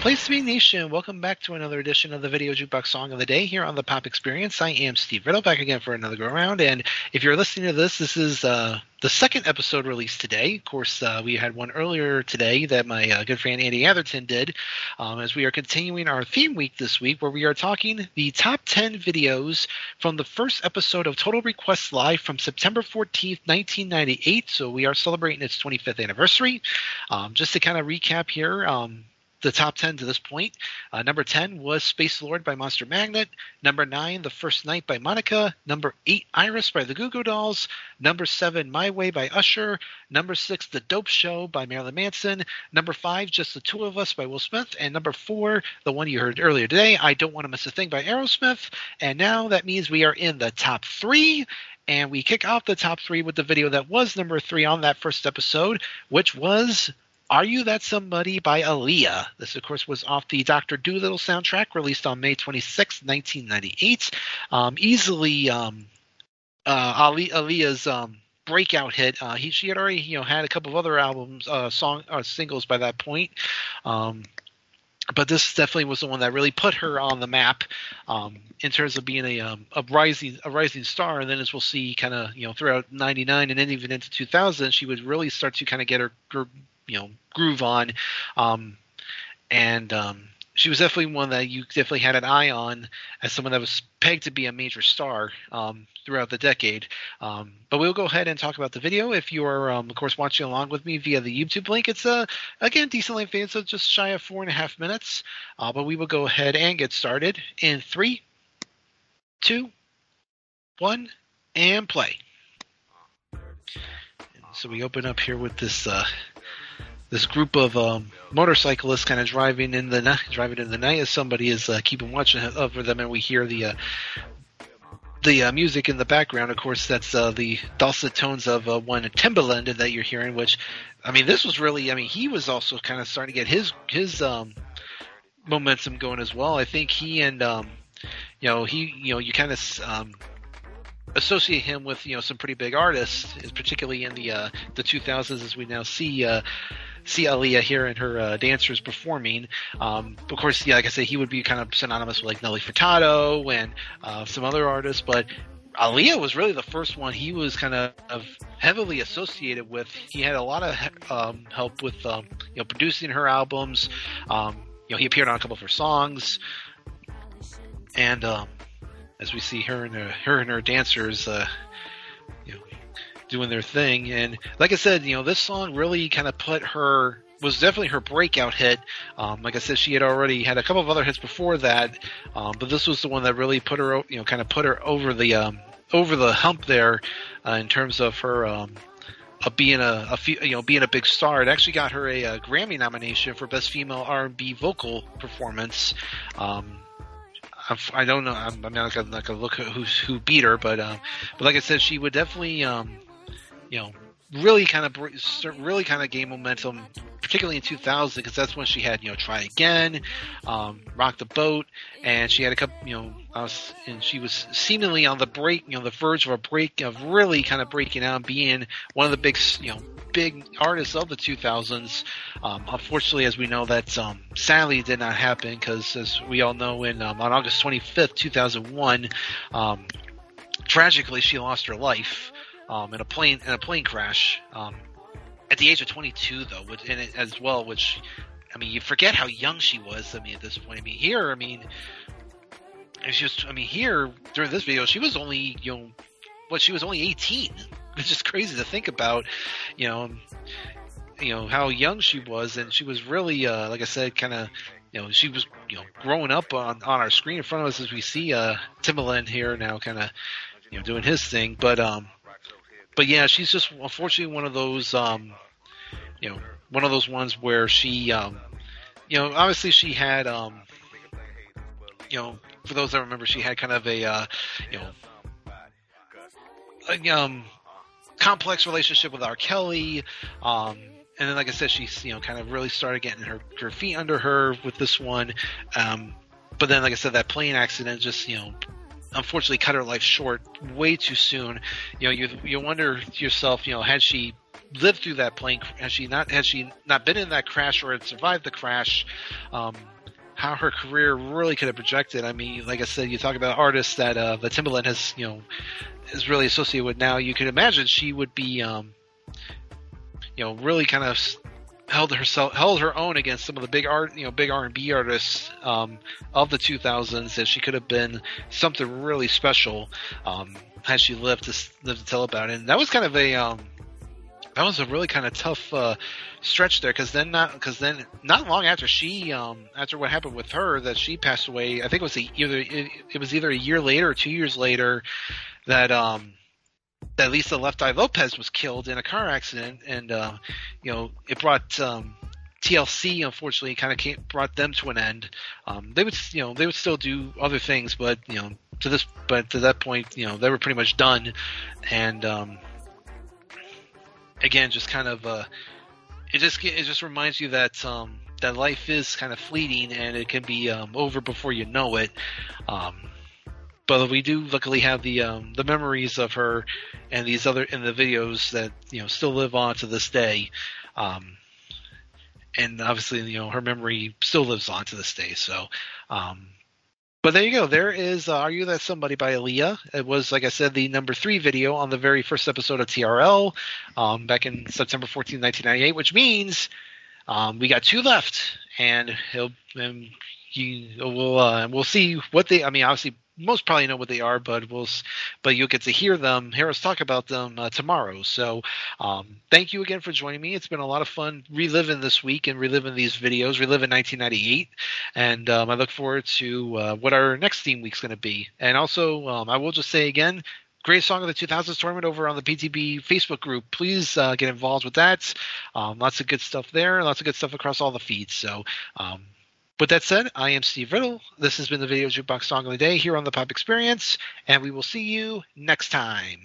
Place to be Nation, welcome back to another edition of the Video Jukebox Song of the Day here on the Pop Experience. I am Steve Riddle, back again for another go around. And if you're listening to this, this is uh, the second episode released today. Of course, uh, we had one earlier today that my uh, good friend Andy Atherton did, um, as we are continuing our theme week this week, where we are talking the top 10 videos from the first episode of Total Request Live from September 14th, 1998. So we are celebrating its 25th anniversary. Um, just to kind of recap here, um, the top 10 to this point. Uh, number 10 was Space Lord by Monster Magnet. Number 9, The First Night by Monica. Number 8, Iris by the Goo Goo Dolls. Number 7, My Way by Usher. Number 6, The Dope Show by Marilyn Manson. Number 5, Just the Two of Us by Will Smith. And number 4, the one you heard earlier today, I Don't Want to Miss a Thing by Aerosmith. And now that means we are in the top 3 and we kick off the top three with the video that was number three on that first episode, which was are You That Somebody by Aaliyah. This, of course, was off the Dr. Dolittle soundtrack released on May 26, 1998. Um, easily um, uh, Ali, Aaliyah's um, breakout hit. Uh, he, she had already you know had a couple of other albums, uh, song uh, singles by that point. Um, but this definitely was the one that really put her on the map um, in terms of being a, um, a rising a rising star. And then, as we'll see, kind of you know throughout '99 and then even into 2000, she would really start to kind of get her, her you know groove on, um, and um, she was definitely one that you definitely had an eye on as someone that was pegged to be a major star um, throughout the decade. Um, but we'll go ahead and talk about the video. If you are, um, of course, watching along with me via the YouTube link, it's uh, again decently video, so just shy of four and a half minutes. Uh, but we will go ahead and get started in three, two, one, and play. So we open up here with this uh, this group of um, motorcyclists kind of driving in the night, driving in the night as somebody is uh, keeping watch over them, and we hear the uh, the uh, music in the background. Of course, that's uh, the dulcet tones of uh, one Timbaland that you're hearing. Which, I mean, this was really, I mean, he was also kind of starting to get his his um, momentum going as well. I think he and um, you know he you know you kind of um, associate him with you know some pretty big artists, particularly in the uh, the 2000s, as we now see uh, see Aaliyah here and her uh, dancers performing. Um, of course, yeah, like I said, he would be kind of synonymous with like Nelly Furtado and uh, some other artists, but Aaliyah was really the first one he was kind of heavily associated with. He had a lot of um, help with um, you know producing her albums. Um, you know, he appeared on a couple of her songs, and um, as we see her and her, her and her dancers, uh, you know, doing their thing. And like I said, you know, this song really kind of put her was definitely her breakout hit. Um, like I said, she had already had a couple of other hits before that, um, but this was the one that really put her, you know, kind of put her over the um, over the hump there uh, in terms of her. Um, of being a, a, you know being a big star, it actually got her a, a Grammy nomination for Best Female R&B Vocal Performance. Um, I don't know. I'm, I'm not, gonna, not gonna look at who who beat her, but uh, but like I said, she would definitely um, you know really kind of really kind of gain momentum, particularly in 2000, because that's when she had you know try again, um, rock the boat, and she had a couple you know was, and she was seemingly on the break you know the verge of a break of really kind of breaking out, being one of the big you know big artists of the 2000s. Um, unfortunately, as we know, that um, sadly did not happen because as we all know, in um, on August 25th, 2001. Um, tragically, she lost her life um, in a plane in a plane crash um, at the age of 22, though, which, and it, as well. Which I mean, you forget how young she was. I mean, at this point, I mean, here, I mean, it's just, I mean, here during this video, she was only, you know, what she was only 18. It's just crazy to think about, you know, you know how young she was, and she was really, uh, like I said, kind of you know, she was, you know, growing up on, on our screen in front of us as we see uh, Timbaland here now, kind of, you know, doing his thing. But um, but yeah, she's just unfortunately one of those, um, you know, one of those ones where she, um, you know, obviously she had, um, you know, for those that remember, she had kind of a, uh, you know, a, um, complex relationship with R. Kelly. Um, and then, like I said, she's you know kind of really started getting her her feet under her with this one. Um, but then, like I said, that plane accident just you know unfortunately cut her life short way too soon. You know, you you wonder to yourself, you know, had she lived through that plane, had she not had she not been in that crash or had survived the crash, um, how her career really could have projected. I mean, like I said, you talk about artists that uh, that Timbaland has, you know, is really associated with now. You could imagine she would be, um, you know, really kind of held herself held her own against some of the big art, you know, big R and B artists um, of the 2000s. That she could have been something really special um, had she lived to lived to tell about it. And that was kind of a um, that was a really kind of tough uh, stretch there because then not because then not long after she um, after what happened with her that she passed away I think it was a, either it, it was either a year later or two years later that um that Lisa Left Eye Lopez was killed in a car accident and uh, you know it brought um, TLC unfortunately kind of brought them to an end. Um, they would you know they would still do other things but you know to this but to that point you know they were pretty much done and um, again, just kind of uh, it just it just reminds you that um, that life is kind of fleeting and it can be um, over before you know it. Um, but we do luckily have the um, the memories of her and these other in the videos that you know still live on to this day. Um, and obviously, you know, her memory still lives on to this day. So, um, but there you go. There is uh, "Are You That Somebody" by Aaliyah. It was, like I said, the number three video on the very first episode of TRL um, back in September 14, 1998, which means um, we got two left, and he'll and we'll uh, we'll see what they. I mean, obviously, most probably know what they are, but we'll but you'll get to hear them, hear us talk about them uh, tomorrow. So, um, thank you again for joining me. It's been a lot of fun reliving this week and reliving these videos, reliving 1998, and um, I look forward to uh, what our next theme week's going to be. And also, um, I will just say again. Great song of the 2000s tournament over on the PTB Facebook group. Please uh, get involved with that. Um, lots of good stuff there. Lots of good stuff across all the feeds. So um, with that said, I am Steve Riddle. This has been the Video Jukebox Song of the Day here on the Pop Experience, and we will see you next time.